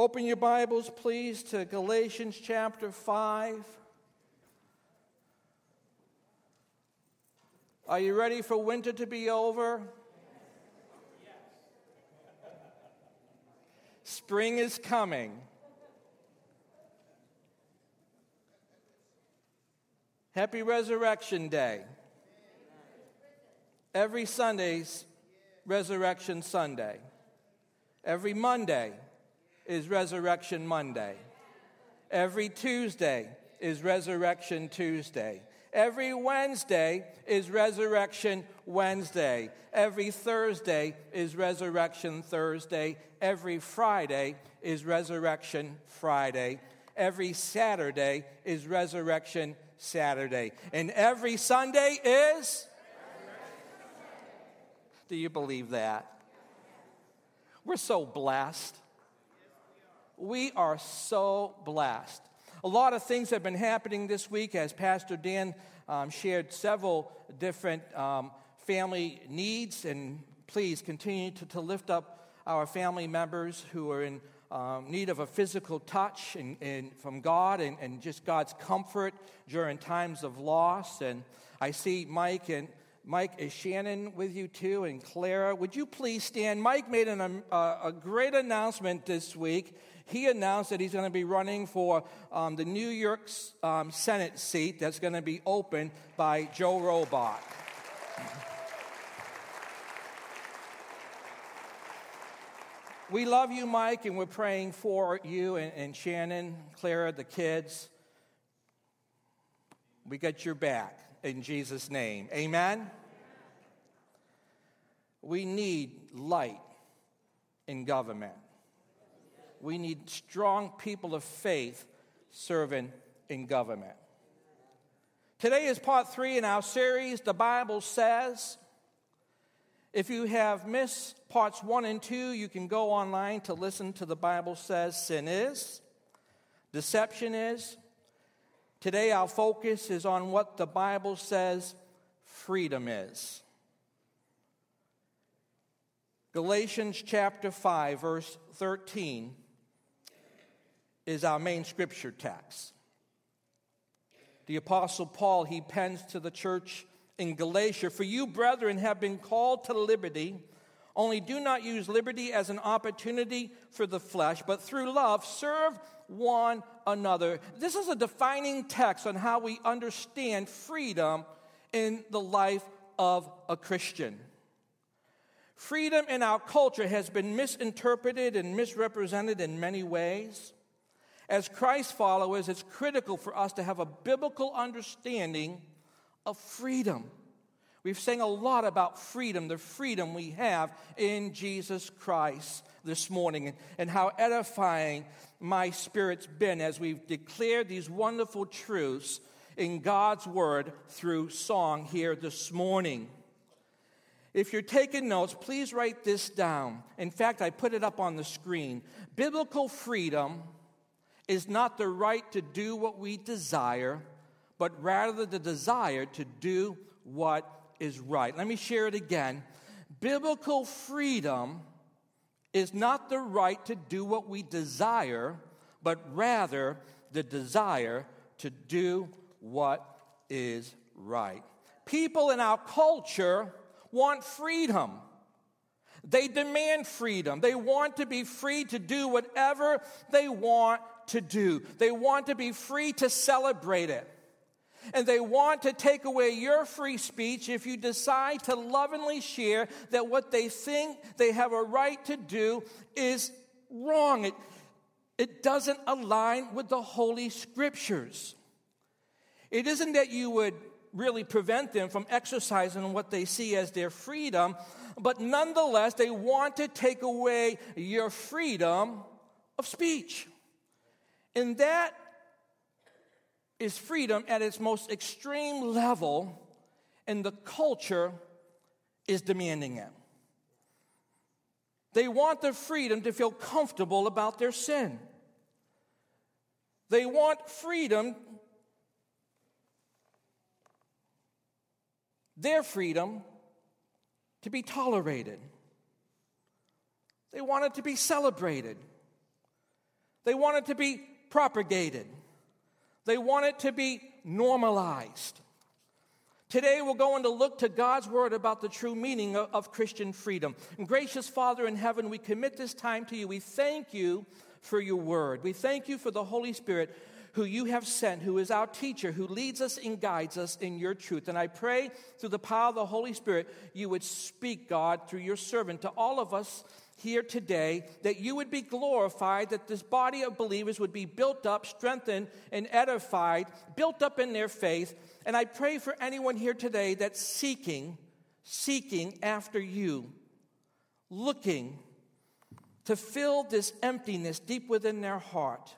Open your Bibles, please, to Galatians chapter 5. Are you ready for winter to be over? Spring is coming. Happy Resurrection Day. Every Sunday's Resurrection Sunday. Every Monday is Resurrection Monday. Every Tuesday is Resurrection Tuesday. Every Wednesday is Resurrection Wednesday. Every Thursday is Resurrection Thursday. Every Friday is Resurrection Friday. Every Saturday is Resurrection Saturday. And every Sunday is? Do you believe that? We're so blessed. We are so blessed. A lot of things have been happening this week as Pastor Dan um, shared several different um, family needs, and please continue to, to lift up our family members who are in um, need of a physical touch and, and from God and, and, just God's comfort during times of loss. And I see Mike and Mike is Shannon with you too, and Clara. Would you please stand? Mike made an, um, uh, a great announcement this week. He announced that he's going to be running for um, the New York um, Senate seat that's going to be opened by Joe Robach. We love you, Mike, and we're praying for you and, and Shannon, Clara, the kids. We got your back in Jesus' name. Amen? We need light in government. We need strong people of faith serving in government. Today is part three in our series, The Bible Says. If you have missed parts one and two, you can go online to listen to the Bible says sin is, deception is. Today, our focus is on what the Bible says freedom is. Galatians chapter 5, verse 13 is our main scripture text. The Apostle Paul, he pens to the church in Galatia For you, brethren, have been called to liberty. Only do not use liberty as an opportunity for the flesh, but through love serve one another. This is a defining text on how we understand freedom in the life of a Christian. Freedom in our culture has been misinterpreted and misrepresented in many ways. As Christ followers, it's critical for us to have a biblical understanding of freedom. We've sang a lot about freedom, the freedom we have in Jesus Christ this morning, and how edifying my spirit's been as we've declared these wonderful truths in God's Word through song here this morning. If you're taking notes, please write this down. In fact, I put it up on the screen. Biblical freedom is not the right to do what we desire but rather the desire to do what is right. Let me share it again. Biblical freedom is not the right to do what we desire, but rather the desire to do what is right. People in our culture want freedom. They demand freedom. They want to be free to do whatever they want to do. They want to be free to celebrate it. And they want to take away your free speech if you decide to lovingly share that what they think they have a right to do is wrong. It, it doesn't align with the Holy Scriptures. It isn't that you would really prevent them from exercising what they see as their freedom, but nonetheless, they want to take away your freedom of speech. And that is freedom at its most extreme level, and the culture is demanding it. They want the freedom to feel comfortable about their sin. They want freedom, their freedom, to be tolerated. They want it to be celebrated. They want it to be propagated. They want it to be normalized. Today, we're going to look to God's word about the true meaning of, Christian freedom. And gracious Father in heaven, we commit this time to you. We thank you for your word. We thank you for the Holy Spirit who you have sent, who is our teacher, who leads us and guides us in your truth. And I pray through the power of the Holy Spirit, you would speak, God, through your servant to all of us here today, that you would be glorified, that this body of believers would be built up, strengthened, and edified, built up in their faith. And I pray for anyone here today that's seeking, seeking after you, looking to fill this emptiness deep within their heart.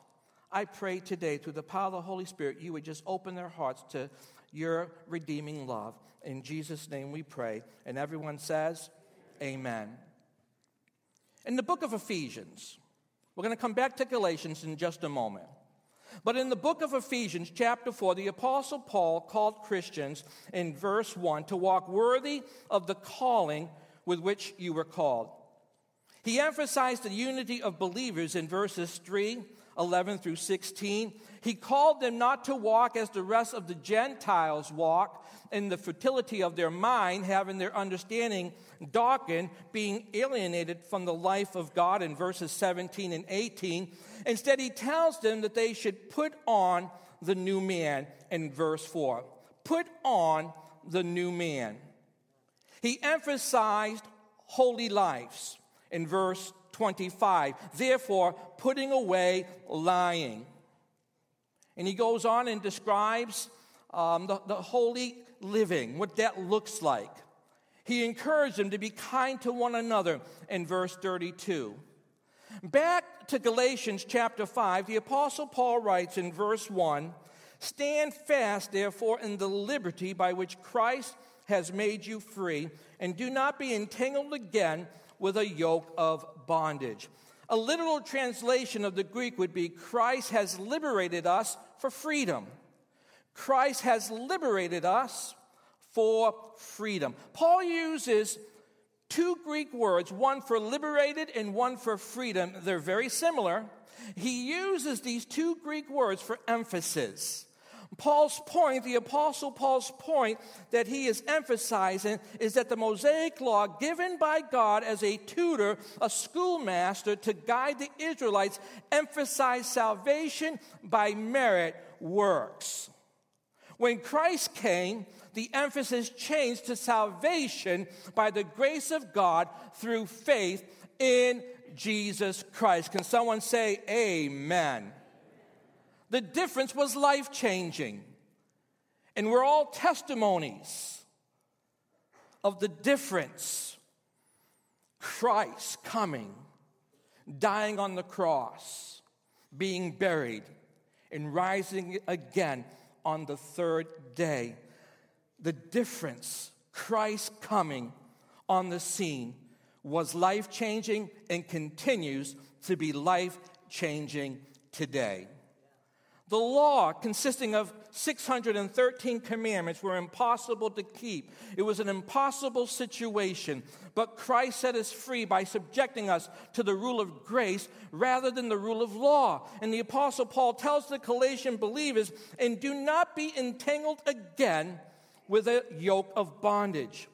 I pray today, through the power of the Holy Spirit, you would just open their hearts to your redeeming love. In Jesus' name we pray. And everyone says, Amen. In the book of Ephesians, we're going to come back to Galatians in just a moment. But in the book of Ephesians, chapter 4, the Apostle Paul called Christians in verse 1 to walk worthy of the calling with which you were called. He emphasized the unity of believers in verses 3 11 through 16. He called them not to walk as the rest of the Gentiles walk, in the fertility of their mind, having their understanding darkened, being alienated from the life of God in verses 17 and 18. Instead, he tells them that they should put on the new man in verse 4. Put on the new man. He emphasized holy lives in verse 25. Therefore, putting away lying. And he goes on and describes um, the, the holy living, what that looks like. He encouraged them to be kind to one another in verse 32. Back to Galatians chapter 5, the Apostle Paul writes in verse 1 Stand fast, therefore, in the liberty by which Christ has made you free, and do not be entangled again with a yoke of bondage. A literal translation of the Greek would be Christ has liberated us for freedom. Christ has liberated us for freedom. Paul uses two Greek words, one for liberated and one for freedom. They're very similar. He uses these two Greek words for emphasis. Paul's point, the Apostle Paul's point that he is emphasizing is that the Mosaic law given by God as a tutor, a schoolmaster to guide the Israelites, emphasized salvation by merit works. When Christ came, the emphasis changed to salvation by the grace of God through faith in Jesus Christ. Can someone say amen? The difference was life changing. And we're all testimonies of the difference. Christ coming, dying on the cross, being buried, and rising again on the third day. The difference, Christ coming on the scene, was life changing and continues to be life changing today. The law, consisting of 613 commandments, were impossible to keep. It was an impossible situation, but Christ set us free by subjecting us to the rule of grace rather than the rule of law. And the Apostle Paul tells the Galatian believers, and do not be entangled again with a yoke of bondage.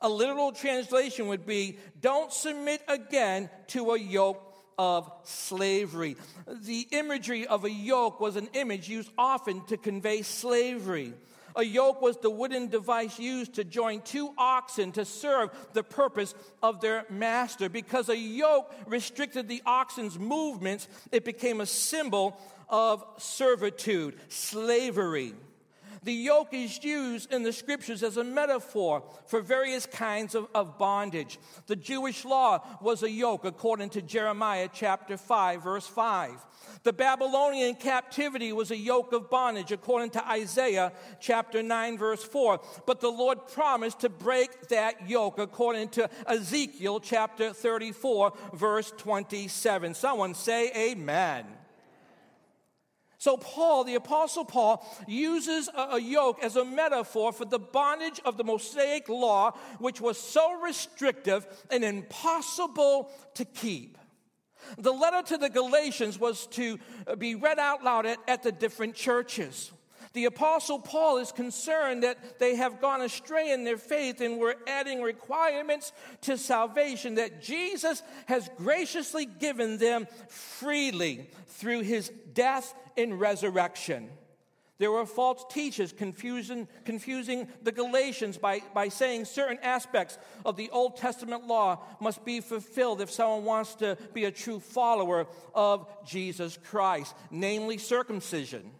A literal translation would be, don't submit again to a yoke of slavery. The imagery of a yoke was an image used often to convey slavery. A yoke was the wooden device used to join two oxen to serve the purpose of their master. Because a yoke restricted the oxen's movements, it became a symbol of servitude, slavery. The yoke is used in the scriptures as a metaphor for various kinds of, of bondage. The Jewish law was a yoke, according to Jeremiah chapter 5, verse 5. The Babylonian captivity was a yoke of bondage, according to Isaiah chapter 9, verse 4. But the Lord promised to break that yoke, according to Ezekiel chapter 34, verse 27. Someone say, Amen. So, Paul, the Apostle Paul, uses a, yoke as a metaphor for the bondage of the Mosaic law, which was so restrictive and impossible to keep. The letter to the Galatians was to be read out loud at, at the different churches. The Apostle Paul is concerned that they have gone astray in their faith and we're adding requirements to salvation that Jesus has graciously given them freely through his death and resurrection. There were false teachers confusing, confusing the Galatians by, by saying certain aspects of the Old Testament law must be fulfilled if someone wants to be a true follower of Jesus Christ, namely circumcision.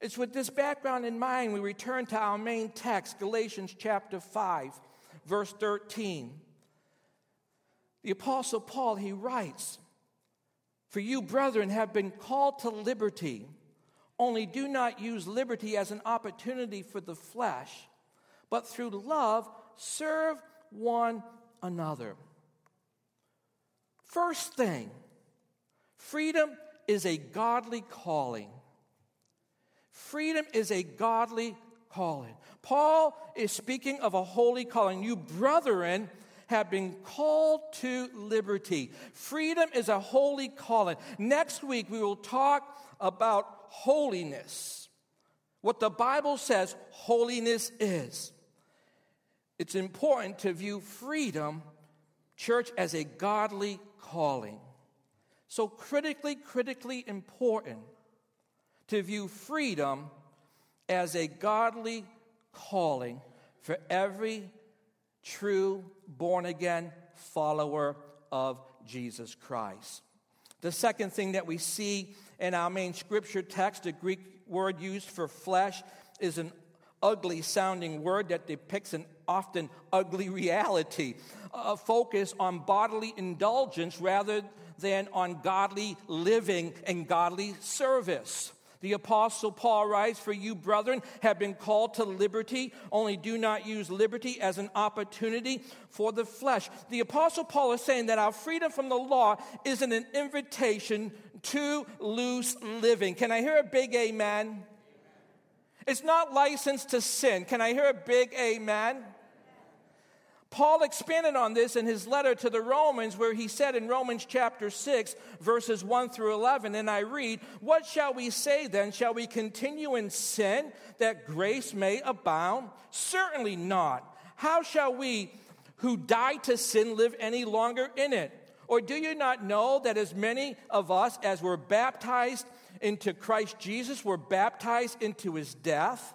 It's with this background in mind we return to our main text, Galatians chapter 5, verse 13. The Apostle Paul, he writes, For you, brethren, have been called to liberty, only do not use liberty as an opportunity for the flesh, but through love serve one another. First thing, freedom is a godly calling. Freedom is a godly calling. Paul is speaking of a holy calling. You, brethren, have been called to liberty. Freedom is a holy calling. Next week, we will talk about holiness. What the Bible says holiness is. It's important to view freedom, church, as a godly calling. So, critically, critically important to view freedom as a godly calling for every true born again follower of Jesus Christ. The second thing that we see in our main scripture text, the Greek word used for flesh, is an ugly sounding word that depicts an often ugly reality, a focus on bodily indulgence rather than on godly living and godly service. The Apostle Paul writes, For you, brethren, have been called to liberty, only do not use liberty as an opportunity for the flesh. The Apostle Paul is saying that our freedom from the law isn't an invitation to loose living. Can I hear a big amen? It's not license to sin. Can I hear a big amen? Paul expanded on this in his letter to the Romans, where he said in Romans chapter 6, verses 1 through 11, and I read, What shall we say then? Shall we continue in sin that grace may abound? Certainly not. How shall we who died to sin live any longer in it? Or do you not know that as many of us as were baptized into Christ Jesus were baptized into his death?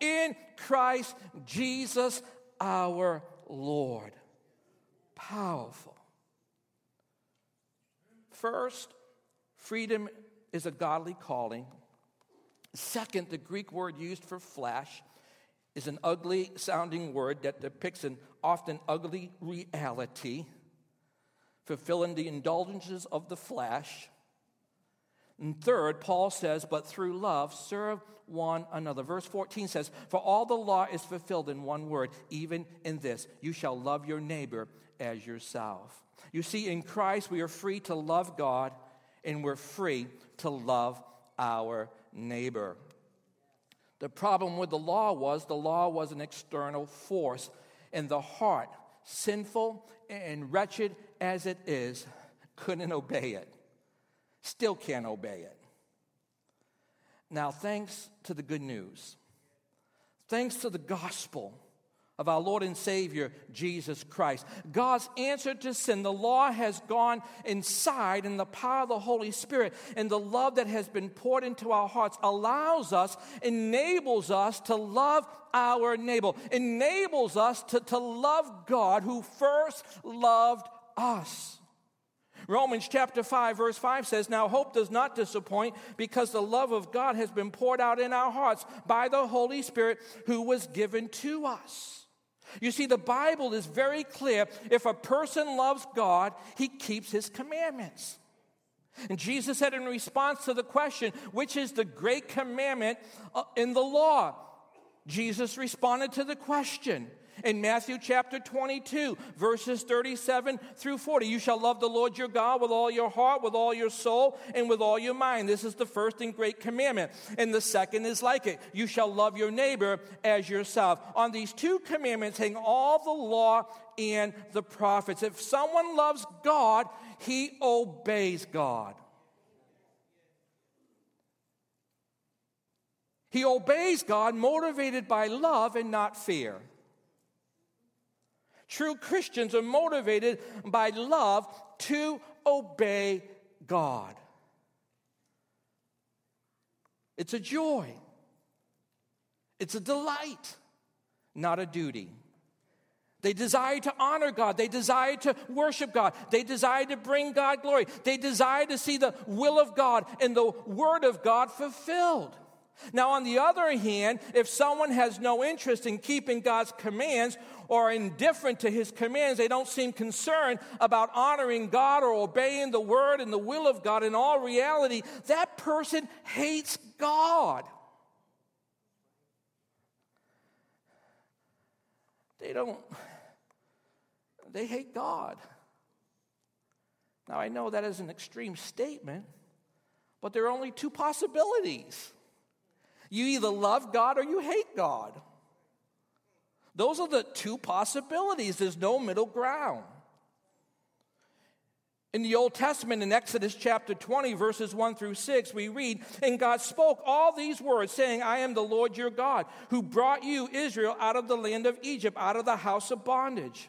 in Christ Jesus our Lord. Powerful. First, freedom is a godly calling. Second, the Greek word used for flesh is an ugly sounding word that depicts an often ugly reality, fulfilling the indulgences of the flesh. And third, Paul says, but through love, serve one another. Verse 14 says, For all the law is fulfilled in one word, even in this you shall love your neighbor as yourself. You see, in Christ, we are free to love God and we're free to love our neighbor. The problem with the law was the law was an external force, and the heart, sinful and wretched as it is, couldn't obey it. Still can't obey it. Now, thanks to the good news, thanks to the gospel of our Lord and Savior, Jesus Christ. God's answer to sin, the law has gone inside, and the power of the Holy Spirit and the love that has been poured into our hearts allows us, enables us to love our neighbor, enables us to, to love God who first loved us. Romans chapter 5, verse 5 says, Now hope does not disappoint because the love of God has been poured out in our hearts by the Holy Spirit who was given to us. You see, the Bible is very clear. If a person loves God, he keeps his commandments. And Jesus said in response to the question, which is the great commandment uh, in the law? Jesus responded to the question in Matthew chapter 22, verses 37 through 40. You shall love the Lord your God with all your heart, with all your soul, and with all your mind. This is the first and great commandment. And the second is like it you shall love your neighbor as yourself. On these two commandments hang all the law and the prophets. If someone loves God, he obeys God. He obeys God motivated by love and not fear. True Christians are motivated by love to obey God. It's a joy, it's a delight, not a duty. They desire to honor God. They desire to worship God. They desire to bring God glory. They desire to see the will of God and the word of God fulfilled. Now, on the other hand, if someone has no interest in keeping God's commands or indifferent to his commands, they don't seem concerned about honoring God or obeying the word and the will of God, in all reality, that person hates God. They don't, they hate God. Now, I know that is an extreme statement, but there are only two possibilities. You either love God or you hate God. Those are the two possibilities. There's no middle ground. In the Old Testament, in Exodus chapter 20, verses 1 through 6, we read, And God spoke all these words, saying, I am the Lord your God, who brought you, Israel, out of the land of Egypt, out of the house of bondage.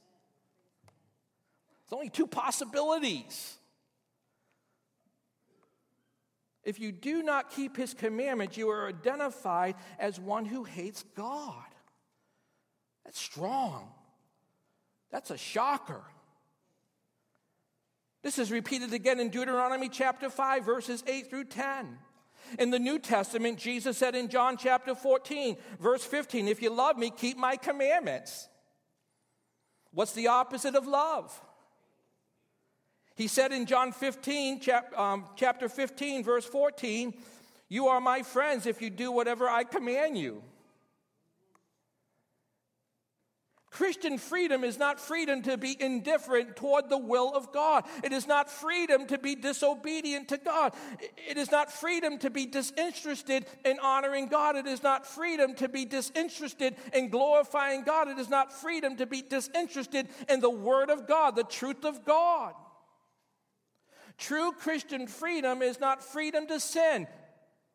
There's only two possibilities. If you do not keep his commandments, you are identified as one who hates God. That's strong. That's a shocker. This is repeated again in Deuteronomy chapter 5, verses 8 through 10. In the New Testament, Jesus said in John chapter 14, verse 15, If you love me, keep my commandments. What's the opposite of love? He said in John 15, chap, um, chapter 15, verse 14, You are my friends if you do whatever I command you. Christian freedom is not freedom to be indifferent toward the will of God. It is not freedom to be disobedient to God. It is not freedom to be disinterested in honoring God. It is not freedom to be disinterested in glorifying God. It is not freedom to be disinterested in the Word of God, the truth of God. True Christian freedom is not freedom to sin,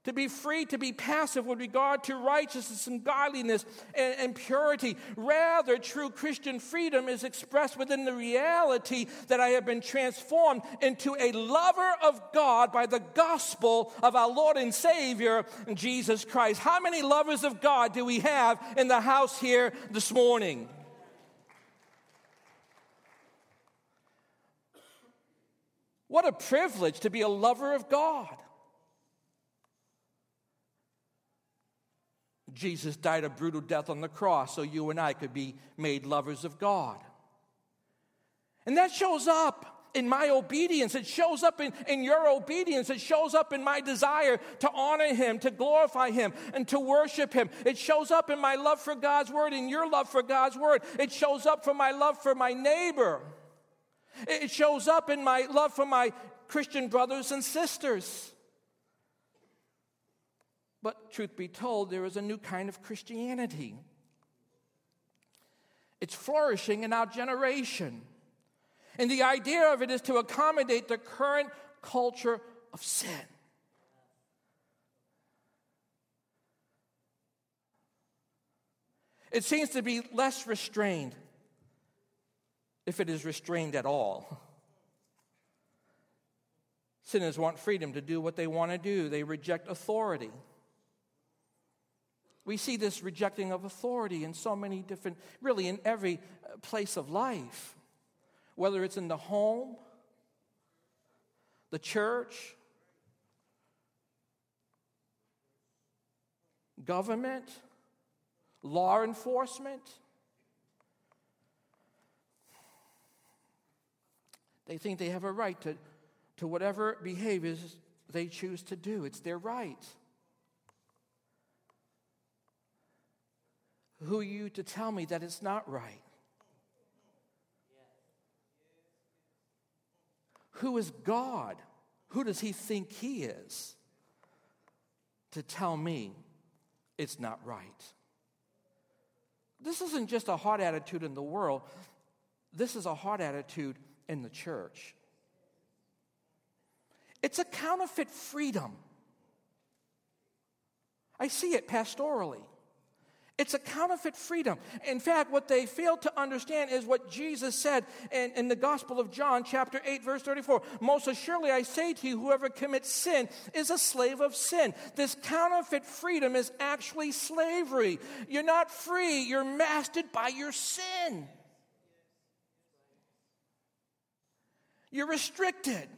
to be free to be passive with regard to righteousness and godliness and, and, purity. Rather, true Christian freedom is expressed within the reality that I have been transformed into a lover of God by the gospel of our Lord and Savior, Jesus Christ. How many lovers of God do we have in the house here this morning? What a privilege to be a lover of God. Jesus died a brutal death on the cross so you and I could be made lovers of God. And that shows up in my obedience. It shows up in, in your obedience. It shows up in my desire to honor Him, to glorify Him, and to worship Him. It shows up in my love for God's Word, in your love for God's Word. It shows up for my love for my neighbor. It shows up in my love for my Christian brothers and sisters. But truth be told, there is a new kind of Christianity. It's flourishing in our generation. And the idea of it is to accommodate the current culture of sin. It seems to be less restrained, if it is restrained at all. Sinners want freedom to do what they want to do, they reject authority. We see this rejecting of authority in so many different, really in every uh, place of life, whether it's in the home, the church, government, law enforcement. They think they have a right to, to whatever behaviors they choose to do. It's their right. Who are you to tell me that it's not right? Who is God? Who does he think he is to tell me it's not right? This isn't just a hard attitude in the world, this is a hard attitude in the church. It's a counterfeit freedom. I see it pastorally. It's a counterfeit freedom. In fact, what they fail to understand is what Jesus said in, in, the Gospel of John, chapter 8, verse 34. Most assuredly, I say to you, whoever commits sin is a slave of sin. This counterfeit freedom is actually slavery. You're not free, you're mastered by your sin. You're restricted.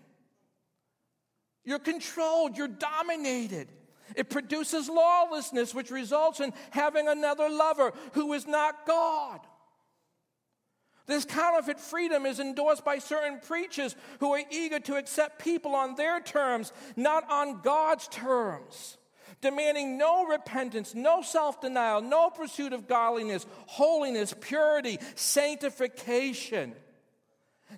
You're controlled. You're dominated. It produces lawlessness, which results in having another lover who is not God. This counterfeit freedom is endorsed by certain preachers who are eager to accept people on their terms, not on God's terms, demanding no repentance, no self denial, no pursuit of godliness, holiness, purity, sanctification.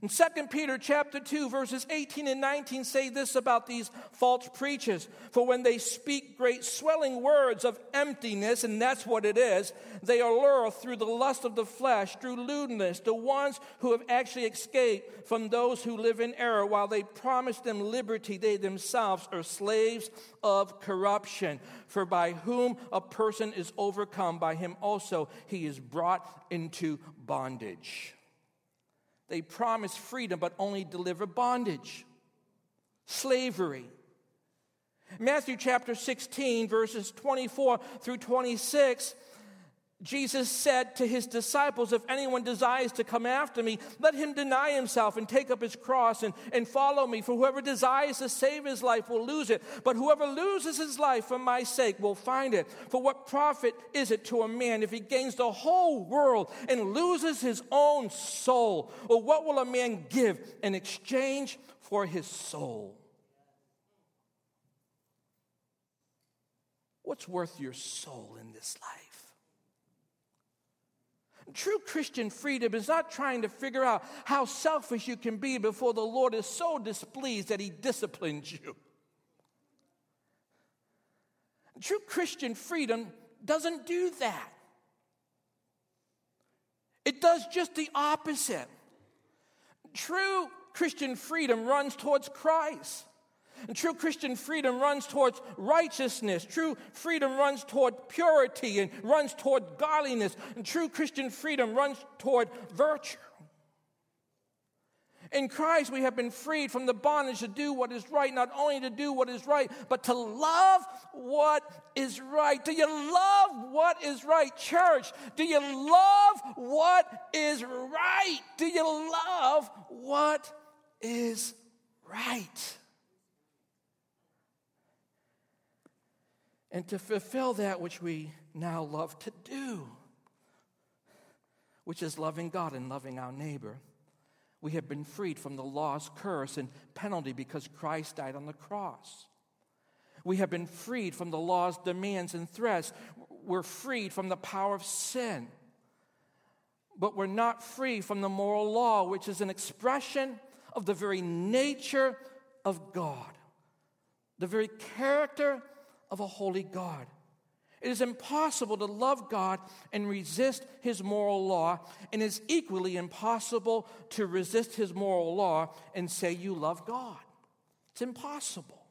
In 2 Peter chapter 2 verses 18 and 19 say this about these false preachers. For when they speak great swelling words of emptiness and that's what it is they allure through the lust of the flesh through lewdness the ones who have actually escaped from those who live in error while they promise them liberty they themselves are slaves of corruption. For by whom a person is overcome by him also he is brought into bondage they promise freedom, but only deliver bondage, slavery. Matthew chapter 16, verses 24 through 26 Jesus said to his disciples, If anyone desires to come after me, let him deny himself and take up his cross and, and follow me. For whoever desires to save his life will lose it, but whoever loses his life for my sake will find it. For what profit is it to a man if he gains the whole world and loses his own soul? Or what will a man give in exchange for his soul? What's worth your soul in this life? True Christian freedom is not trying to figure out how selfish you can be before the Lord is so displeased that he disciplines you. True Christian freedom doesn't do that. It does just the opposite. True Christian freedom runs towards Christ. And true Christian freedom runs towards righteousness. True freedom runs toward purity and runs toward godliness. And true Christian freedom runs toward virtue. In Christ, we have been freed from the bondage to do what is right, not only to do what is right, but to love what is right. Do you love what is right, church? Do you love what is right? Do you love what is right? And to fulfill that which we now love to do, which is loving God and loving our neighbor. We have been freed from the law's curse and penalty because Christ died on the cross. We have been freed from the law's demands and threats. We're freed from the power of sin. But we're not free from the moral law, which is an expression of the very nature of God, the very character of a holy God. It is impossible to love God and resist His moral law, and it's equally impossible to resist His moral law and say you love God. It's impossible.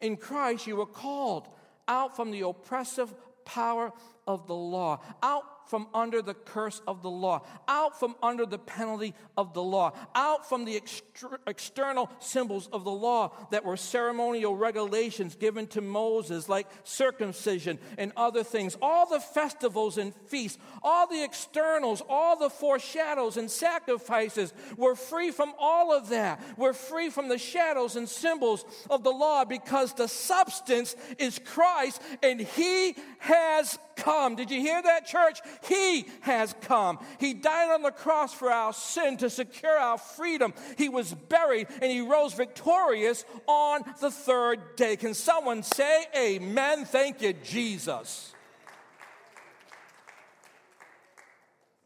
In Christ, you were called out from the oppressive power of the law, out from under the curse of the law, out from under the penalty of the law, out from the exter- external symbols of the law that were ceremonial regulations given to Moses, like circumcision and other things, all the festivals and feasts, all the externals, all the foreshadows and sacrifices. We're free from all of that. We're free from the shadows and symbols of the law because the substance is Christ and He has come. Did you hear that, church? He has come. He died on the cross for our sin to secure our freedom. He was buried and he rose victorious on the third day. Can someone say amen? Thank you, Jesus.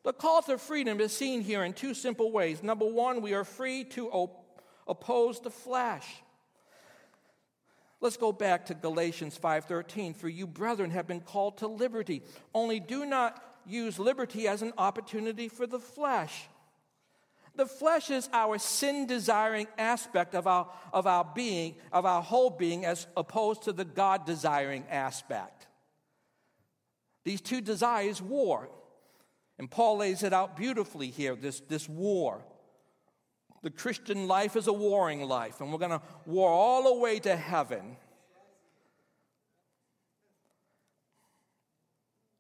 The call to freedom is seen here in two simple ways. Number one, we are free to op- oppose the flesh. Let's go back to Galatians 5:13. For you brethren have been called to liberty. Only do not use liberty as an opportunity for the flesh. The flesh is our sin desiring aspect of our, of our being, of our whole being, as opposed to the God desiring aspect. These two desires war. And Paul lays it out beautifully here this, this war. The Christian life is a warring life, and we're going to war all the way to heaven.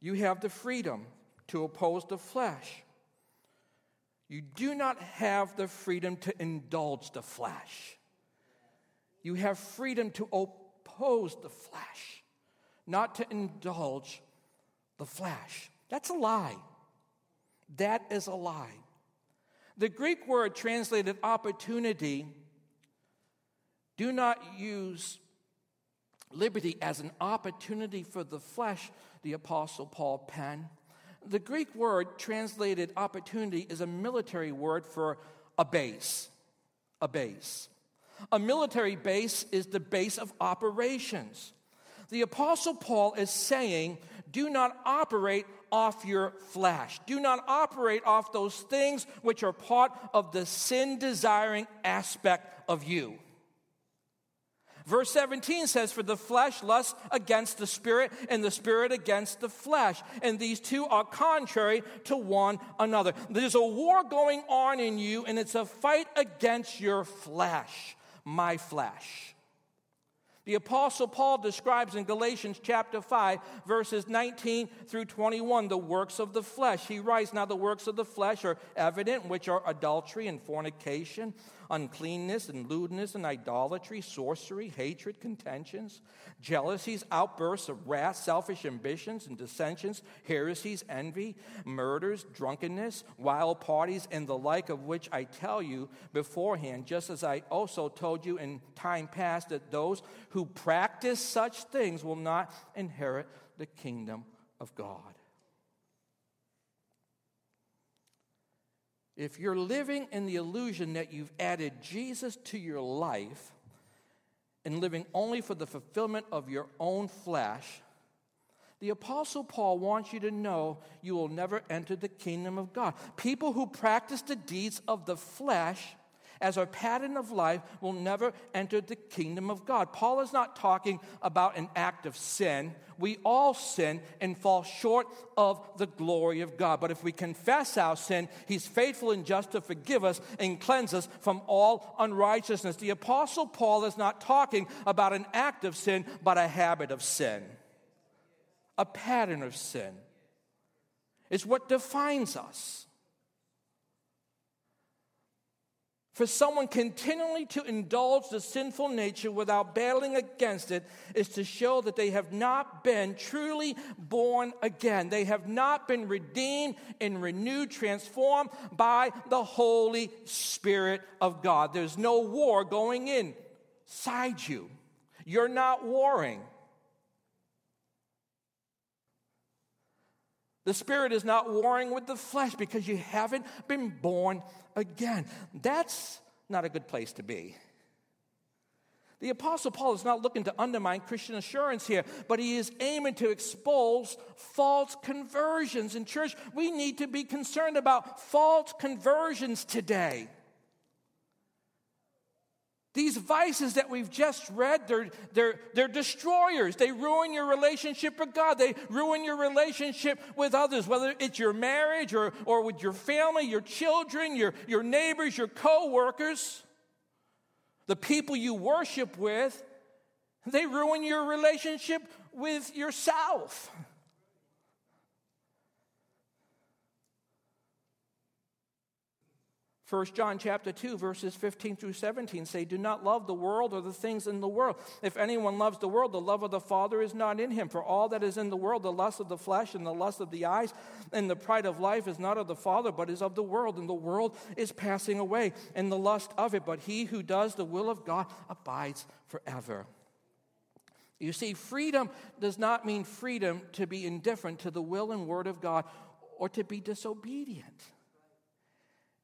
You have the freedom to oppose the flesh. You do not have the freedom to indulge the flesh. You have freedom to oppose the flesh, not to indulge the flesh. That's a lie. That is a lie. The Greek word translated opportunity, do not use liberty as an opportunity for the flesh, the Apostle Paul penned. The Greek word translated opportunity is a military word for a base. A base. A military base is the base of operations. The Apostle Paul is saying, do not operate off your flesh. Do not operate off those things which are part of the sin desiring aspect of you. Verse 17 says, For the flesh lusts against the spirit, and the spirit against the flesh. And these two are contrary to one another. There's a war going on in you, and it's a fight against your flesh, my flesh. The Apostle Paul describes in Galatians chapter 5, verses 19 through 21, the works of the flesh. He writes, Now the works of the flesh are evident, which are adultery and fornication uncleanness and lewdness and idolatry, sorcery, hatred, contentions, jealousies, outbursts of wrath, selfish ambitions and dissensions, heresies, envy, murders, drunkenness, wild parties, and the like of which I tell you beforehand, just as I also told you in time past, that those who practice such things will not inherit the kingdom of God. If you're living in the illusion that you've added Jesus to your life and living only for the fulfillment of your own flesh, the Apostle Paul wants you to know you will never enter the kingdom of God. People who practice the deeds of the flesh as our pattern of life will never enter the kingdom of God. Paul is not talking about an act of sin. We all sin and fall short of the glory of God. But if we confess our sin, He's faithful and just to forgive us and cleanse us from all unrighteousness. The Apostle Paul is not talking about an act of sin, but a habit of sin, a pattern of sin. It's what defines us. For someone continually to indulge the sinful nature without battling against it is to show that they have not been truly born again. They have not been redeemed and renewed, transformed by the Holy Spirit of God. There's no war going inside you. You're not warring. The Spirit is not warring with the flesh because you haven't been born again. That's not a good place to be. The Apostle Paul is not looking to undermine Christian assurance here, but he is aiming to expose false conversions. In church, we need to be concerned about false conversions today. These vices that we've just read, they're, they're, they're destroyers. They ruin your relationship with God. They ruin your relationship with others, whether it's your marriage or, or with your family, your children, your, your neighbors, your co workers, the people you worship with. They ruin your relationship with yourself. 1 John chapter 2 verses 15 through 17 say do not love the world or the things in the world. If anyone loves the world the love of the father is not in him. For all that is in the world the lust of the flesh and the lust of the eyes and the pride of life is not of the father but is of the world and the world is passing away and the lust of it. But he who does the will of God abides forever. You see freedom does not mean freedom to be indifferent to the will and word of God or to be disobedient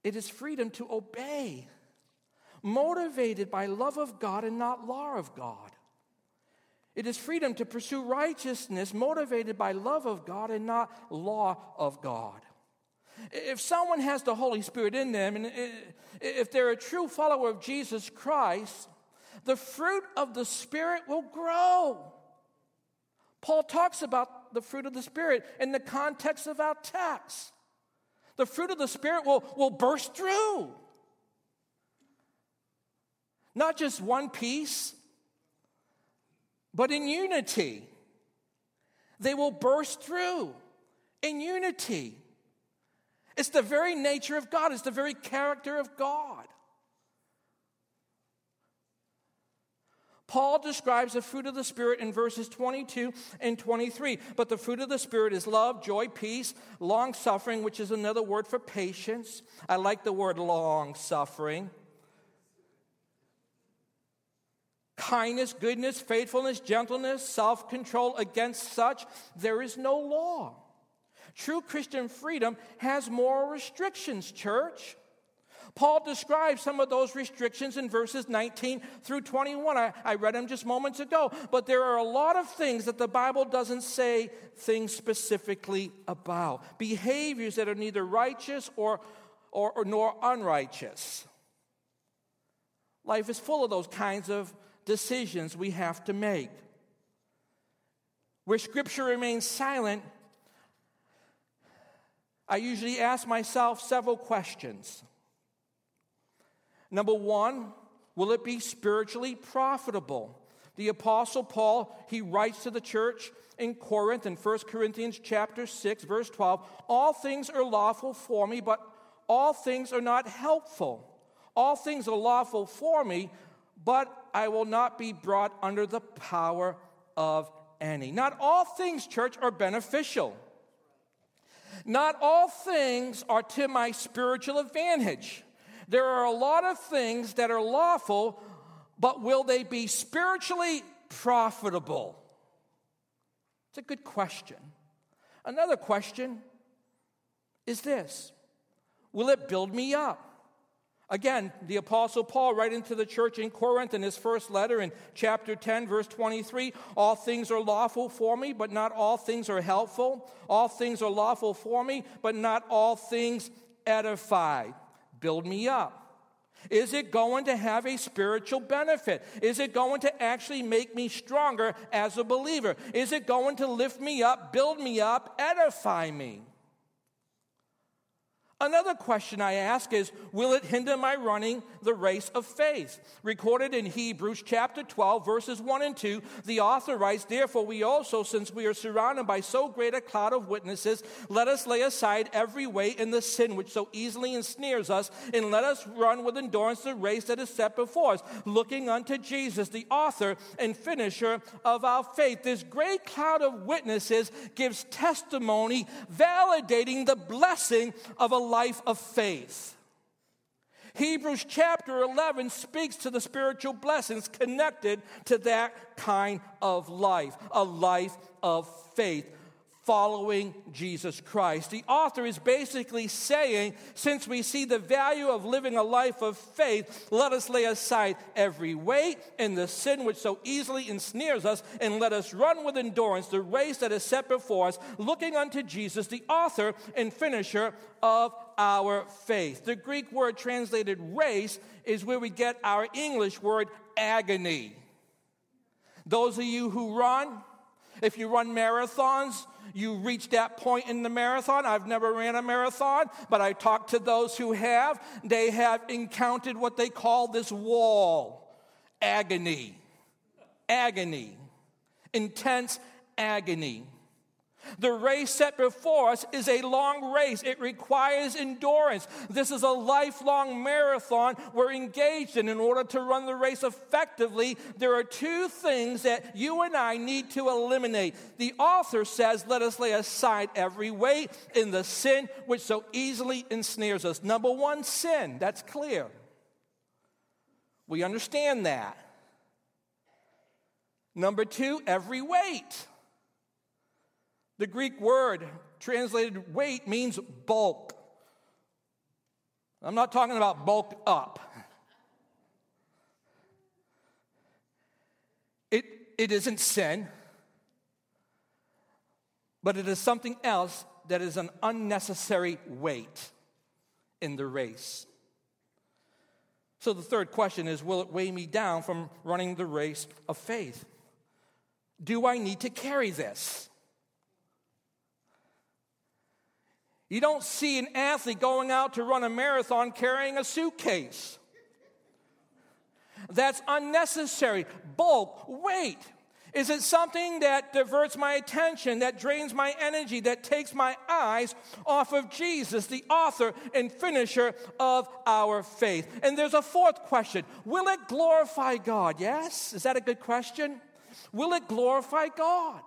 it is freedom to obey, motivated by love of God and not law of God. It is freedom to pursue righteousness, motivated by love of God and not law of God. If someone has the Holy Spirit in them, and if they're a true follower of Jesus Christ, the fruit of the Spirit will grow. Paul talks about the fruit of the Spirit in the context of our text. The fruit of the Spirit will, will burst through. Not just one piece, but in unity. They will burst through in unity. It's the very nature of God, it's the very character of God. Paul describes the fruit of the Spirit in verses 22 and 23. But the fruit of the Spirit is love, joy, peace, long suffering, which is another word for patience. I like the word long suffering. Kindness, goodness, faithfulness, gentleness, self control. Against such, there is no law. True Christian freedom has moral restrictions, church. Paul describes some of those restrictions in verses 19 through 21. I, I, read them just moments ago. But there are a lot of things that the Bible doesn't say things specifically about. Behaviors that are neither righteous or, or, or nor unrighteous. Life is full of those kinds of decisions we have to make. Where Scripture remains silent, I usually ask myself several questions. Number one, will it be spiritually profitable? The apostle Paul, he writes to the church in Corinth in 1 Corinthians chapter 6 verse 12, all things are lawful for me, but all things are not helpful. All things are lawful for me, but I will not be brought under the power of any. Not all things, church, are beneficial. Not all things are to my spiritual advantage. There are a lot of things that are lawful, but will they be spiritually profitable? It's a good question. Another question is this Will it build me up? Again, the Apostle Paul, writing to the church in Corinth in his first letter in chapter 10, verse 23 All things are lawful for me, but not all things are helpful. All things are lawful for me, but not all things edify build me up? Is it going to have a spiritual benefit? Is it going to actually make me stronger as a believer? Is it going to lift me up, build me up, edify me? Another question I ask is Will it hinder my running the race of faith? Recorded in Hebrews chapter 12, verses 1 and 2, the author writes, Therefore, we also, since we are surrounded by so great a cloud of witnesses, let us lay aside every weight and the sin which so easily ensnares us, and let us run with endurance the race that is set before us, looking unto Jesus, the author and finisher of our faith. This great cloud of witnesses gives testimony validating the blessing of a life of faith. Hebrews chapter 11 speaks to the spiritual blessings connected to that kind of life, a life of faith following Jesus Christ. The author is basically saying since we see the value of living a life of faith, let us lay aside every weight and the sin which so easily ensnares us, and let us run with endurance the race that is set before us, looking unto Jesus, the author and finisher of our faith. The Greek word translated race is where we get our English word agony. Those of you who run, if you run marathons, you reach that point in the marathon. I've never ran a marathon, but I talked to those who have. They have encountered what they call this wall agony. Agony. Intense agony. The race set before us is a long race. It requires endurance. This is a lifelong marathon we're engaged in. In order to run the race effectively, there are two things that you and I need to eliminate. The author says, Let us lay aside every weight in the sin which so easily ensnares us. Number one, sin. That's clear. We understand that. Number two, every weight. The Greek word translated weight means bulk. I'm not talking about bulk up. It, it isn't sin, but it is something else that is an unnecessary weight in the race. So the third question is Will it weigh me down from running the race of faith? Do I need to carry this? You don't see an athlete going out to run a marathon carrying a suitcase. That's unnecessary. Bulk, weight. Is it something that diverts my attention, that drains my energy, that takes my eyes off of Jesus, the author and finisher of our faith? And there's a fourth question Will it glorify God? Yes? Is that a good question? Will it glorify God?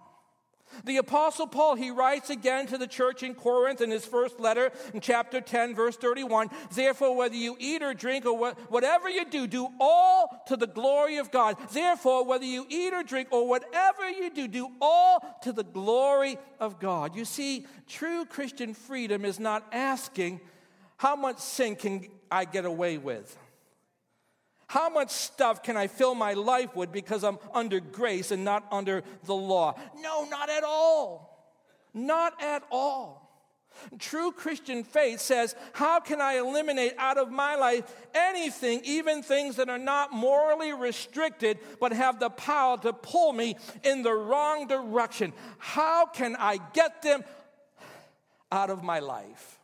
The Apostle Paul, he writes again to the church in Corinth in his first letter in chapter 10, verse 31 Therefore, whether you eat or drink or whatever you do, do all to the glory of God. Therefore, whether you eat or drink or whatever you do, do all to the glory of God. You see, true Christian freedom is not asking, How much sin can I get away with? How much stuff can I fill my life with because I'm under grace and not under the law? No, not at all. Not at all. True Christian faith says, How can I eliminate out of my life anything, even things that are not morally restricted, but have the power to pull me in the wrong direction? How can I get them out of my life?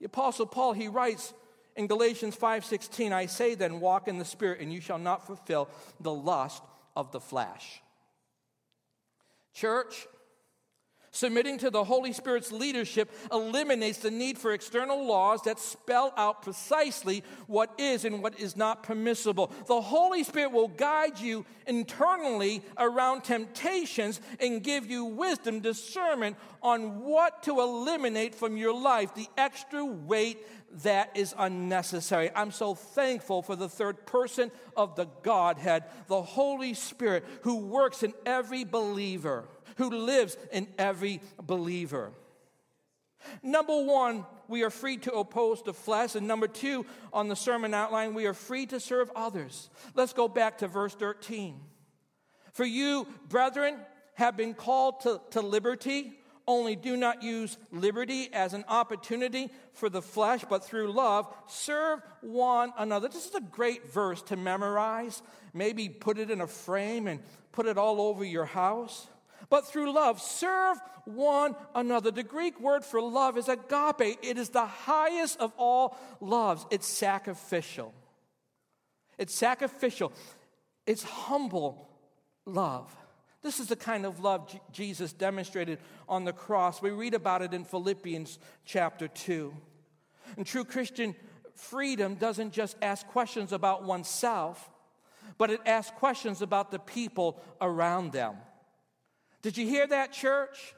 The Apostle Paul, he writes, in Galatians 5:16, I say then, walk in the spirit and you shall not fulfill the lust of the flesh. Church, submitting to the Holy Spirit's leadership eliminates the need for external laws that spell out precisely what is and what is not permissible. The Holy Spirit will guide you internally around temptations and give you wisdom, discernment on what to eliminate from your life, the extra weight that is unnecessary. I'm so thankful for the third person of the Godhead, the Holy Spirit, who works in every believer, who lives in every believer. Number one, we are free to oppose the flesh. And number two, on the sermon outline, we are free to serve others. Let's go back to verse 13. For you, brethren, have been called to, to liberty. Only do not use liberty as an opportunity for the flesh, but through love, serve one another. This is a great verse to memorize. Maybe put it in a frame and put it all over your house. but through love serve one another. The Greek word for love is agape. It is the highest of all loves. It's sacrificial. It's sacrificial. It's humble love. This is the kind of love Jesus demonstrated on the cross. We read about it in Philippians chapter 2. And true Christian freedom doesn't just ask questions about oneself, but it asks questions about the people around them. Did you hear that, church?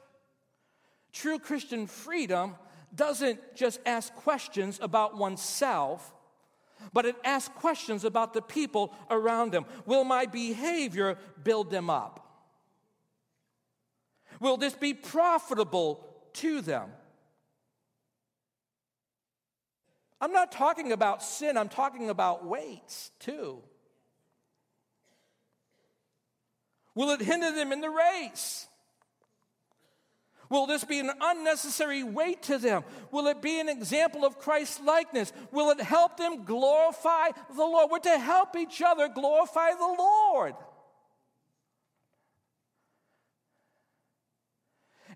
True Christian freedom doesn't just ask questions about oneself, but it asks questions about the people around them. Will my behavior build them up? Will this be profitable to them? I'm not talking about sin, I'm talking about weights too. Will it hinder them in the race? Will this be an unnecessary weight to them? Will it be an example of Christ's likeness? Will it help them glorify the Lord? We're to help each other glorify the Lord.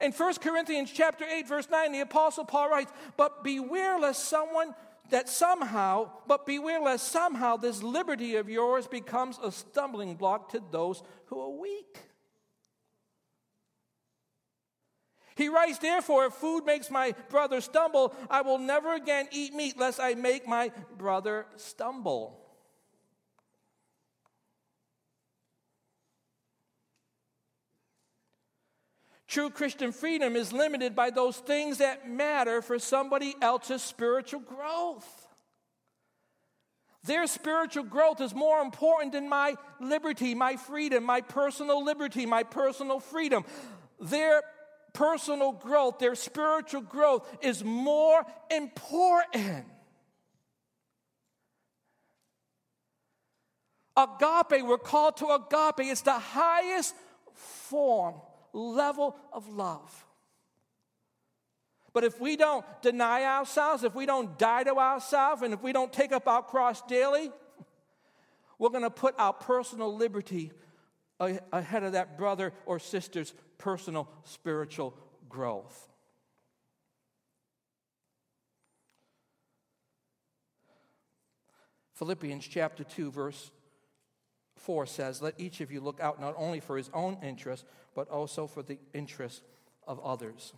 In 1 Corinthians chapter 8 verse 9 the apostle Paul writes, "But beware lest someone that somehow, but beware lest somehow this liberty of yours becomes a stumbling block to those who are weak. He writes, Therefore, if food makes my brother stumble, I will never again eat meat lest I make my brother stumble. True Christian freedom is limited by those things that matter for somebody else's spiritual growth. Their spiritual growth is more important than my liberty, my freedom, my personal liberty, my personal freedom. Their personal growth, their spiritual growth is more important. Agape, we're called to agape. It's the highest form level of love. But if we don't deny ourselves, if we don't die to ourselves, and if we don't take up our cross daily, we're going to put our personal liberty ahead of that brother or sister's personal spiritual growth. Philippians chapter 2, verse 4 says, Let each of you look out not only for his own interest, but also for the interest of others.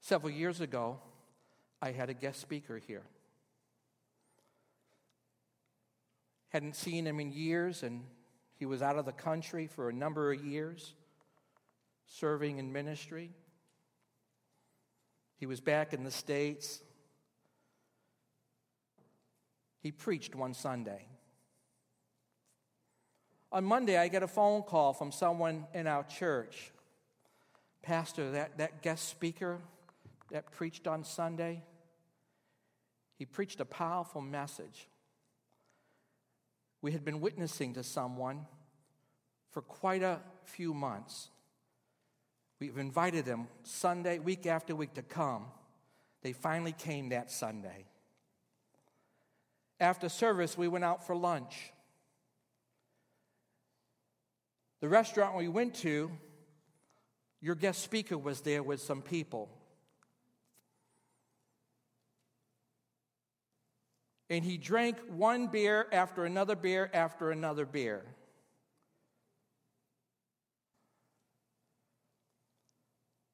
Several years ago, I had a guest speaker here. Hadn't seen him in years, and he was out of the country for a number of years, serving in ministry. He was back in the States he preached one Sunday. On Monday, I get a phone call from someone in our church. Pastor, that, that guest speaker that preached on Sunday, he preached a powerful message. We had been witnessing to someone for quite a few months. We've invited them Sunday, week after week, to come. They finally came that Sunday. After service, we went out for lunch. The restaurant we went to, your guest speaker was there with some people. And he drank one beer after another beer after another beer.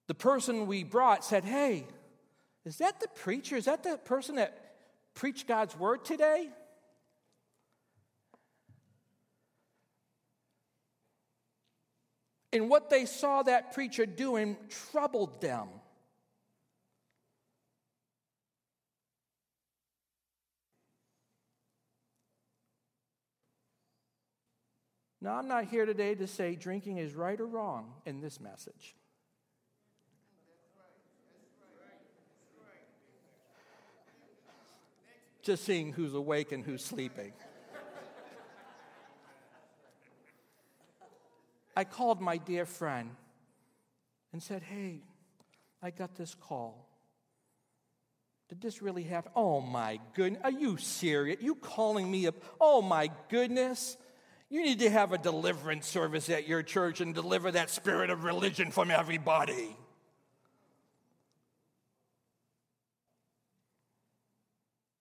The person we brought said, Hey, is that the preacher? Is that the person that preached God's word today? And what they saw that preacher doing troubled them. Now, I'm not here today to say drinking is right or wrong in this message. just seeing who's awake and who's sleeping. I called my dear friend and said, Hey, I got this call. Did this really happen? Oh my goodness. Are you serious? You calling me up? Oh my goodness. You need to have a deliverance service at your church and deliver that spirit of religion from everybody.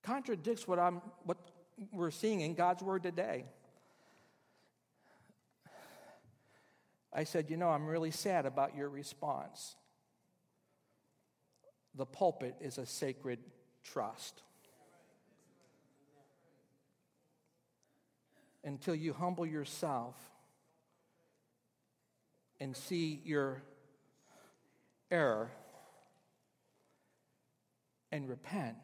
Contradicts what, I'm, what we're seeing in God's Word today. I said, You know, I'm really sad about your response. The pulpit is a sacred trust. Until you humble yourself and see your error and repent,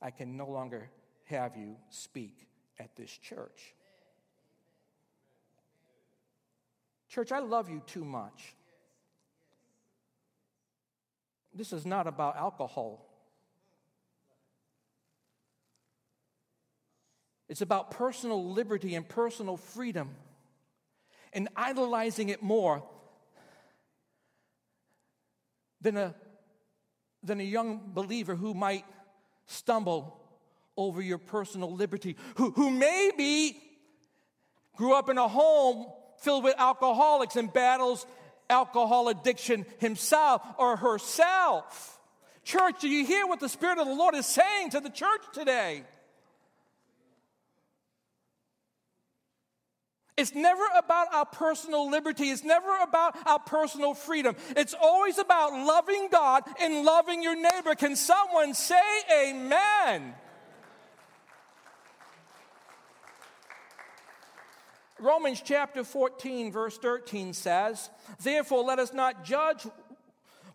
I can no longer have you speak at this church. Church, I love you too much. This is not about alcohol. It's about personal liberty and personal freedom and idolizing it more than a, than a young believer who might stumble over your personal liberty, who, who maybe grew up in a home filled with alcoholics and battles alcohol addiction himself or herself. Church, do you hear what the Spirit of the Lord is saying to the church today? It's never about our personal liberty. It's never about our personal freedom. It's always about loving God and loving your neighbor. Can someone say amen? Romans chapter 14, verse 13 says, Therefore, let us not judge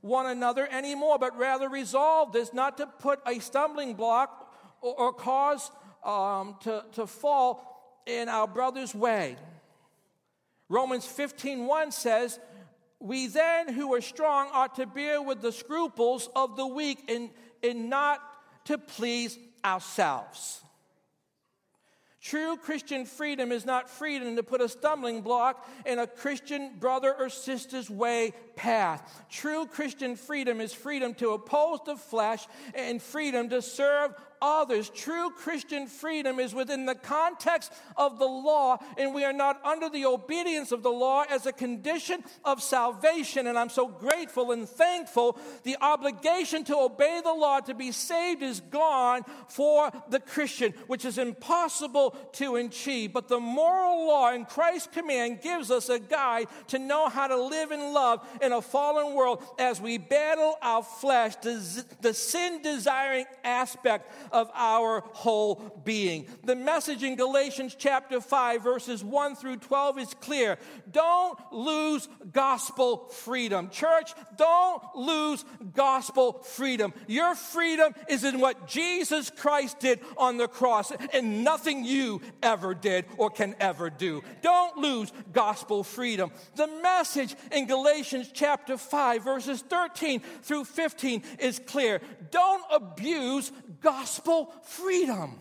one another anymore, but rather resolve this not to put a stumbling block or, or cause um, to, to fall in our brother's way. Romans 15, 1 says, We then who are strong ought to bear with the scruples of the weak and, and not to please ourselves. True Christian freedom is not freedom to put a stumbling block in a Christian brother or sister's way path. True Christian freedom is freedom to oppose the flesh and freedom to serve others. True Christian freedom is within the context of the law, and we are not under the obedience of the law as a condition of salvation. And I'm so grateful and thankful. The obligation to obey the law to be saved is gone for the Christian, which is impossible to achieve. But the moral law in Christ's command gives us a guide to know how to live in love in a fallen world as we battle our flesh, the sin desiring aspect of our whole being. The message in Galatians chapter 5, verses 1 through 12 is clear. Don't lose gospel freedom. Church, don't lose gospel freedom. Your freedom is in what Jesus Christ did on the cross and nothing you ever did or can ever do. Don't lose gospel freedom. The message in Galatians chapter 5, verses 13 through 15 is clear. Don't abuse gospel freedom.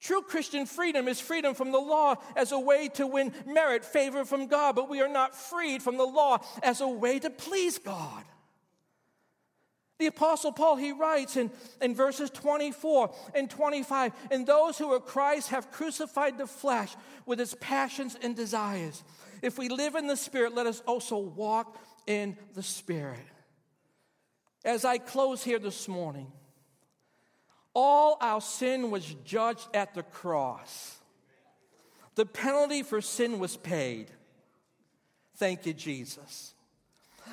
True Christian freedom is freedom from the law as a way to win merit, favor from God, but we are not freed from the law as a way to please God. The Apostle Paul, he writes in, in verses 24 and 25 And those who are Christ have crucified the flesh with its passions and desires. If we live in the Spirit, let us also walk in the Spirit. As I close here this morning, all our sin was judged at the cross. The penalty for sin was paid. Thank you, Jesus.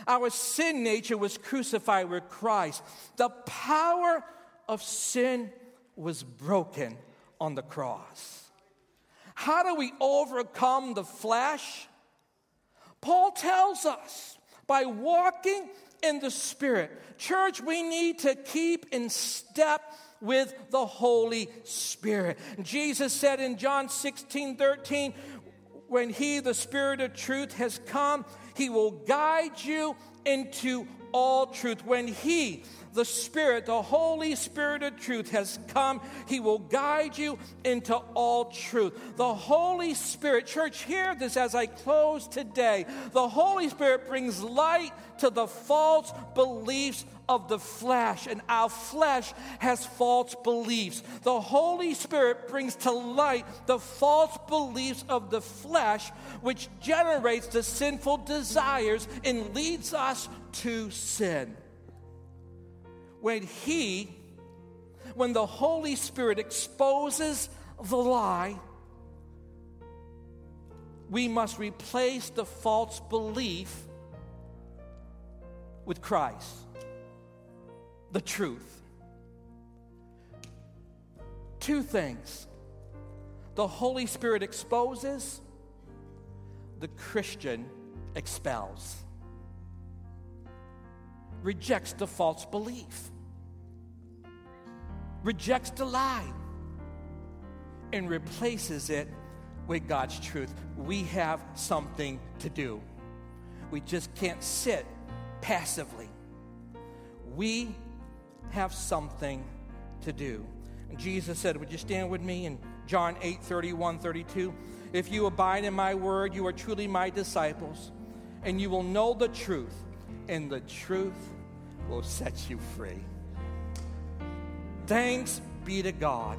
Our sin nature was crucified with Christ. The power of sin was broken on the cross. How do we overcome the flesh? Paul tells us by walking in the Spirit. Church, we need to keep in step with the Holy Spirit. Jesus said in John 16 13, when He, the Spirit of truth, has come, He will guide you into all truth. When He, the Spirit, the Holy Spirit of truth has come. He will guide you into all truth. The Holy Spirit, church, hear this as I close today. The Holy Spirit brings light to the false beliefs of the flesh, and our flesh has false beliefs. The Holy Spirit brings to light the false beliefs of the flesh, which generates the sinful desires and leads us to sin. When He, when the Holy Spirit exposes the lie, we must replace the false belief with Christ, the truth. Two things the Holy Spirit exposes, the Christian expels, rejects the false belief, rejects the lie, and replaces it with God's truth. We have something to do. We just can't sit passively. We have something to do. And Jesus said, Would you stand with me in John 8 31, 32? If you abide in my word, you are truly my disciples, and you will know the truth, and the truth will set you free. Thanks be to God